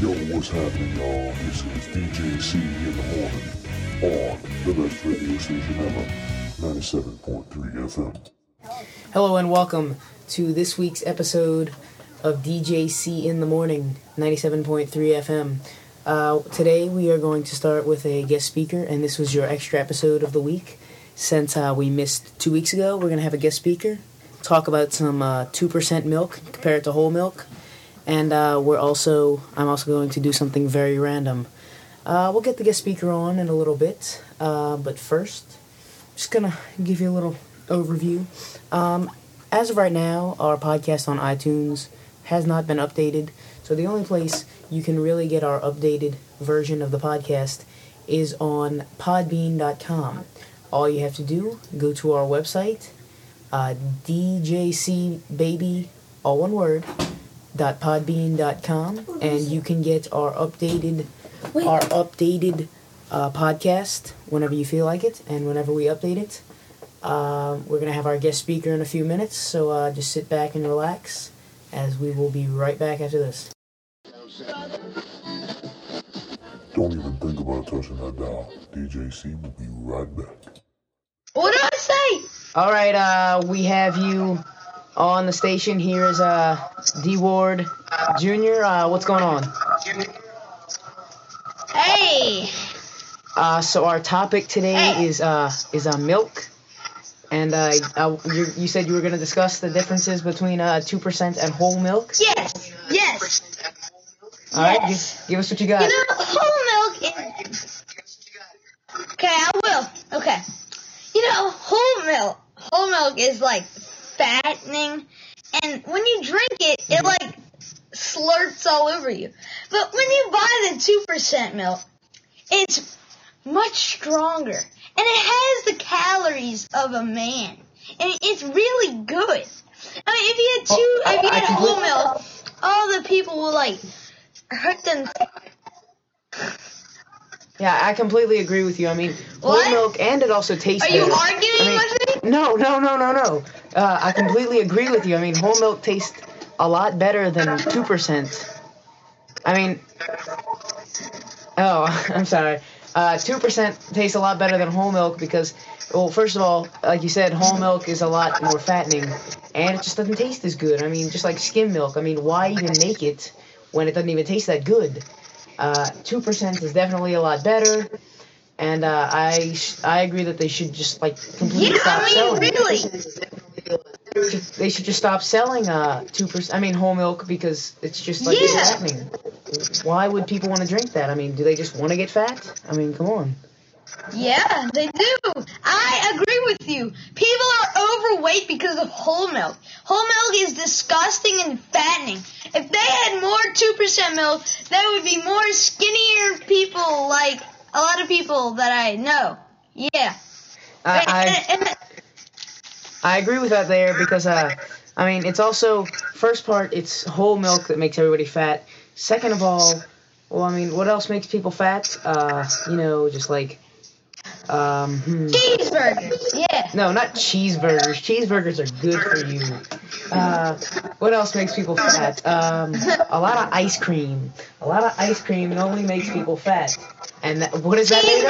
Yo, what's happening, y'all? This is DJ C in the morning on the best radio station ever, 97.3 FM. Hello and welcome to this week's episode of DJC in the Morning, 97.3 FM. Uh, today we are going to start with a guest speaker, and this was your extra episode of the week. Since uh, we missed two weeks ago, we're going to have a guest speaker, talk about some uh, 2% milk compared to whole milk, and uh, we're also, I'm also going to do something very random. Uh, we'll get the guest speaker on in a little bit, uh, but first, just gonna give you a little overview. Um, as of right now, our podcast on iTunes has not been updated, so the only place you can really get our updated version of the podcast is on podbean.com. All you have to do, go to our website, uh, DJCbaby, all one word, dot podbean.com, and you can get our updated our updated uh, podcast whenever you feel like it and whenever we update it. Um, we're going to have our guest speaker in a few minutes, so uh, just sit back and relax as we will be right back after this. Don't even think about touching that dial. DJ C will be right back. What did I say? All right, uh, we have you on the station. Here is uh, D Ward Jr. Uh, what's going on? Hey, Uh, so our topic today is uh, is uh, milk, and uh, uh, you, you said you were going to discuss the differences between uh, two percent and whole milk. yes, yes. All right, Yes. give, give us what you got. You know, whole milk is. Okay, I will. Okay. You know, whole milk, whole milk is like fattening, and when you drink it, it mm-hmm. like slurps all over you. But when you buy the two percent milk, it's much stronger, and it has the calories of a man, and it's really good. I mean, if you had two, Oh, if you had whole milk, all the people will like hurt them. Yeah, I completely agree with you. I mean, whole What? milk, and it also tastes Are you better. arguing I mean, with me? No, no, no, no, no. Uh, I completely agree with you. I mean, whole milk tastes a lot better than two percent. I mean, oh, I'm sorry. Uh, Two percent tastes a lot better than whole milk because, well, first of all, like you said, whole milk is a lot more fattening, and it just doesn't taste as good. I mean, just like skim milk. I mean, why even make it when it doesn't even taste that good? Uh, Two percent is definitely a lot better. And uh, I sh- I agree that they should just like completely Yeah, stop I mean, selling. really. They should just stop selling uh two percent. I mean whole milk because it's just like Yeah. fattening. Why would people want to drink that? I mean, do they just want to get fat? I mean, come on. Yeah, they do. I agree with you. People are overweight because of whole milk. Whole milk is disgusting and fattening. If they had more 2% milk, there would be more skinnier people like a lot of people that I know. Yeah. I I, I agree with that there because uh I mean it's also first part it's whole milk that makes everybody fat. Second of all, well I mean what else makes people fat? Uh you know just like um hmm. cheeseburgers. Yeah. No, not cheeseburgers. Cheeseburgers are good for you. Uh, what else makes people fat? Um, a lot of ice cream. A lot of ice cream normally makes people fat. And that, what is that made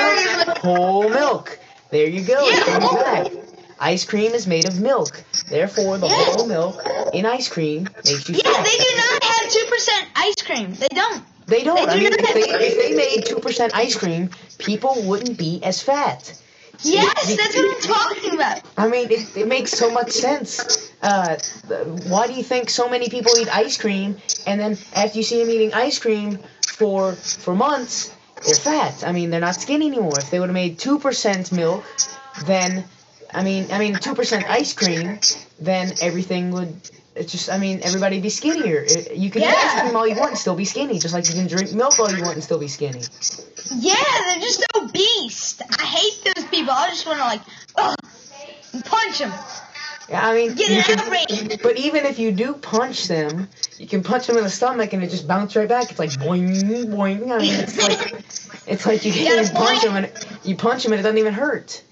of? Whole milk. There you go. It Yeah. comes back. Ice cream is made of milk. Therefore, the Yeah. whole milk in ice cream makes you Yeah, fat. they do not have 2% ice cream. They don't. They don't. They I do mean, if they, if they made 2% ice cream, people wouldn't be as fat. Yes, that's what I'm talking about. I mean, it, it makes so much sense. Uh, why do you think so many people eat ice cream, and then after you see them eating ice cream for for months, they're fat? I mean, they're not skinny anymore. If they would have made two percent milk, then I mean, I mean two percent ice cream, then everything would. It's just, I mean, everybody'd be skinnier. It- you can eat ice cream all you want and still be skinny, just like you can drink milk all you want and still be skinny. Yeah, they're just obese. I hate those people. I just want to like, ugh, punch them. Yeah, I mean, Get you an can- outrage. But even if you do punch them, you can punch them in the stomach and it just bounces right back. It's like boing, boing. I mean, it's like it's like you Got a can punch them and you punch them and it doesn't even hurt.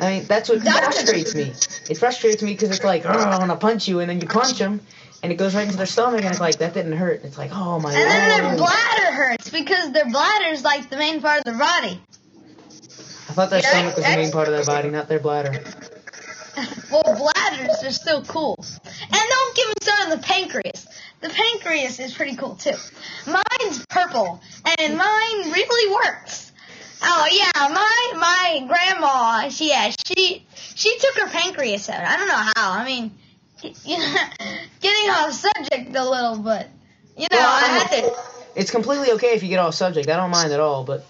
I mean, that's what That's- frustrates me. It frustrates me because it's like, oh, I want to punch you, and then you punch them, and it goes right into their stomach, and it's like that didn't hurt. It's like, oh my god. And then their bladder hurts because their bladder is like the main part of their body. I thought their Yeah, stomach was the main part of their body, not their bladder. Well, are still cool. And don't get me started on the pancreas. The pancreas is pretty cool too. Mine's purple, and mine really works. Oh yeah, my my grandma, she yeah, she she took her pancreas out. I don't know how. I mean, you know, getting off subject a little, but you know, Well, I had to. It's completely okay if you get off subject. I don't mind at all, but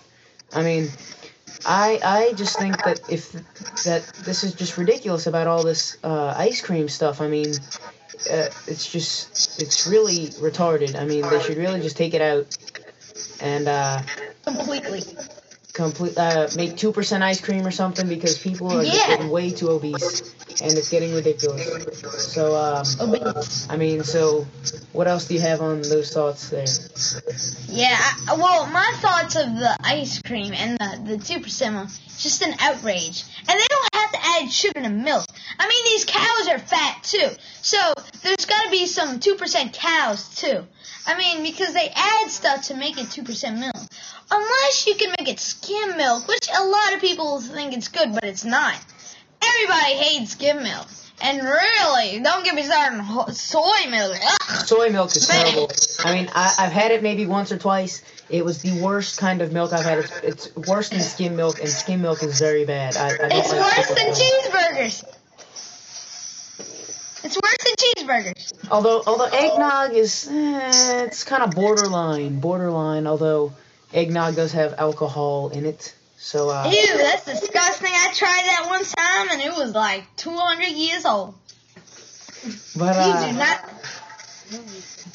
I mean, I I just think that if that this is just ridiculous about all this uh, ice cream stuff. I mean, uh, it's just it's really retarded. I mean, they should really just take it out and uh, Completely. complete uh, make two percent ice cream or something because people are just Yeah. getting way too obese and it's getting ridiculous. So um, I mean, so what else do you have on those thoughts there? Yeah, I, well, my thoughts of the ice cream and the, the 2% one, just an outrage. And they don't have to add sugar to milk. I mean, these cows are fat too. So, there's gotta be some 2% cows too. I mean, because they add stuff to make it 2% milk. Unless you can make it skim milk, which a lot of people think it's good, but it's not. Everybody hates skim milk. And really, don't get me started on soy milk. Ugh. Soy milk is terrible. I mean, I, I've had it maybe once or twice. It was the worst kind of milk I've had. It's, it's worse than skim milk, and skim milk is very bad. I, I It's like worse than cheeseburgers. It's worse than cheeseburgers. Although, although eggnog is, eh, it's kind of borderline, borderline. Although eggnog does have alcohol in it, so uh, Ew, that's disgusting. I tried that one time and it was like 200 years old. but uh, not.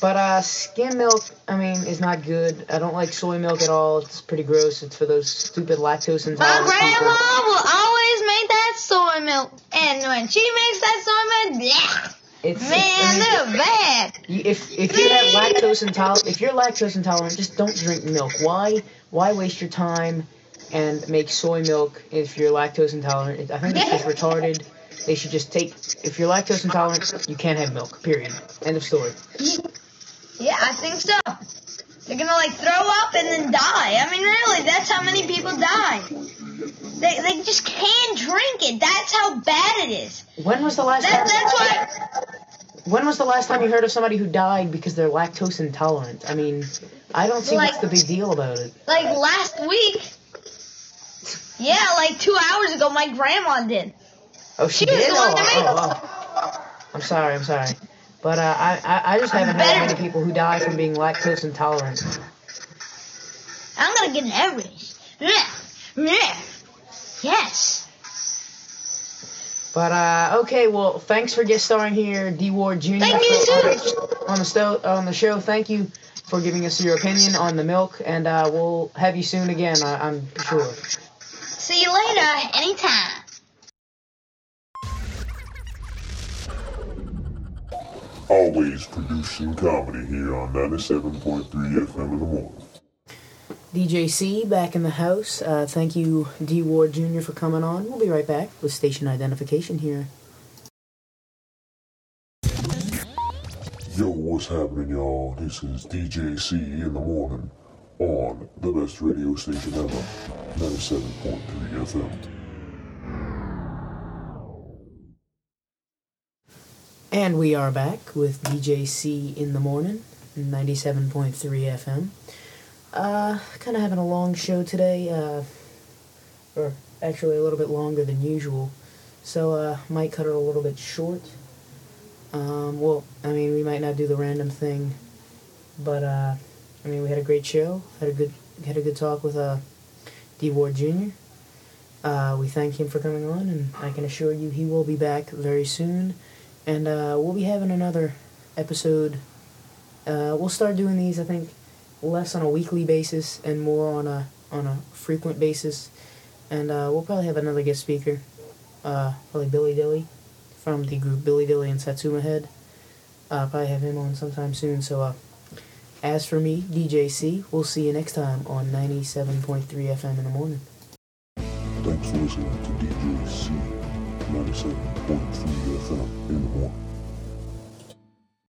But uh, skim milk, I mean, is not good. I don't like soy milk at all. It's pretty gross. It's for those stupid lactose intolerant. My grandma people. will always make that soy milk, and when she makes that soy milk, yeah. It's, man, I mean, they're bad. if if you have lactose intolerant, if you're lactose intolerant, just don't drink milk. Why why waste your time and make soy milk if you're lactose intolerant? I think it's just retarded. They should just take. If you're lactose intolerant, you can't have milk. Period. End of story. Yeah, I think so. They're gonna like throw up and then die. I mean, really, that's how many people die. They, they just can't drink it. That's how bad it is. When was the last That, time? that's why. When was the last time you heard of somebody who died because they're lactose intolerant? I mean, I don't see what's the big deal about it. Like last week. Yeah, like two hours ago, my grandma did. Oh, she, She was did. the one oh, that oh, oh. I'm sorry. I'm sorry. But uh, I, I I just haven't heard better- many people who die from being lactose intolerant. I'm gonna get an average. Yeah, yeah, yes. But uh, okay, well, thanks for guest starring here, D Ward Jr. Thank you, for- on the sto- on the show. Thank you for giving us your opinion on the milk, and uh, we'll have you soon again. I- I'm sure. See you later, anytime. Always producing comedy here on 97.3 FM in the morning. DJC back in the house. Uh, thank you, D Ward Jr. for coming on. We'll be right back with station identification here. Yo, what's happening, y'all? This is DJC in the morning on the best radio station ever, 97.3 FM. And we are back with DJC in the morning, 97.3 FM. Uh, kind of having a long show today, uh, or actually a little bit longer than usual. So, uh, might cut it a little bit short. Um, well, I mean, we might not do the random thing, but, uh, I mean, we had a great show, had a good, had a good talk with, uh, D. Ward Jr. Uh, we thank him for coming on, and I can assure you he will be back very soon. And uh, we'll be having another episode. Uh, we'll start doing these, I think, less on a weekly basis and more on a on a frequent basis. And uh, we'll probably have another guest speaker, uh, probably Billy Dilly from the group Billy Dilly and Satsuma Head. Probably have him on sometime soon. So, uh, as for me, DJC, we'll see you next time on 97.3 FM in the morning. Thanks for listening to DJC, 97.3 FM in the morning.